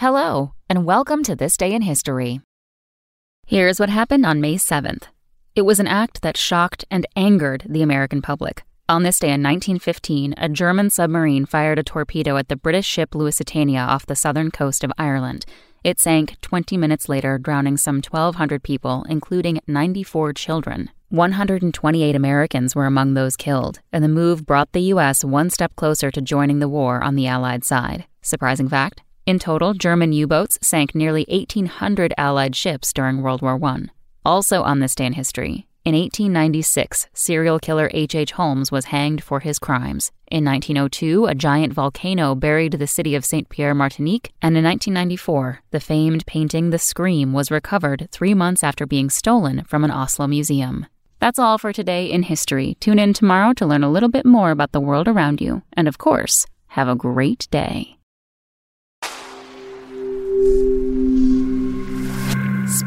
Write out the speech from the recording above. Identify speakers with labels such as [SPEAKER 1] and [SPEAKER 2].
[SPEAKER 1] Hello, and welcome to This Day in History. Here's what happened on May 7th. It was an act that shocked and angered the American public. On this day in 1915, a German submarine fired a torpedo at the British ship Lusitania off the southern coast of Ireland. It sank 20 minutes later, drowning some 1,200 people, including 94 children. 128 Americans were among those killed, and the move brought the U.S. one step closer to joining the war on the Allied side. Surprising fact? In total, German U boats sank nearly 1,800 Allied ships during World War I. Also on this day in history, in 1896, serial killer H.H. H. Holmes was hanged for his crimes. In 1902, a giant volcano buried the city of St. Pierre, Martinique, and in 1994, the famed painting The Scream was recovered three months after being stolen from an Oslo museum. That's all for today in history. Tune in tomorrow to learn a little bit more about the world around you. And of course, have a great day.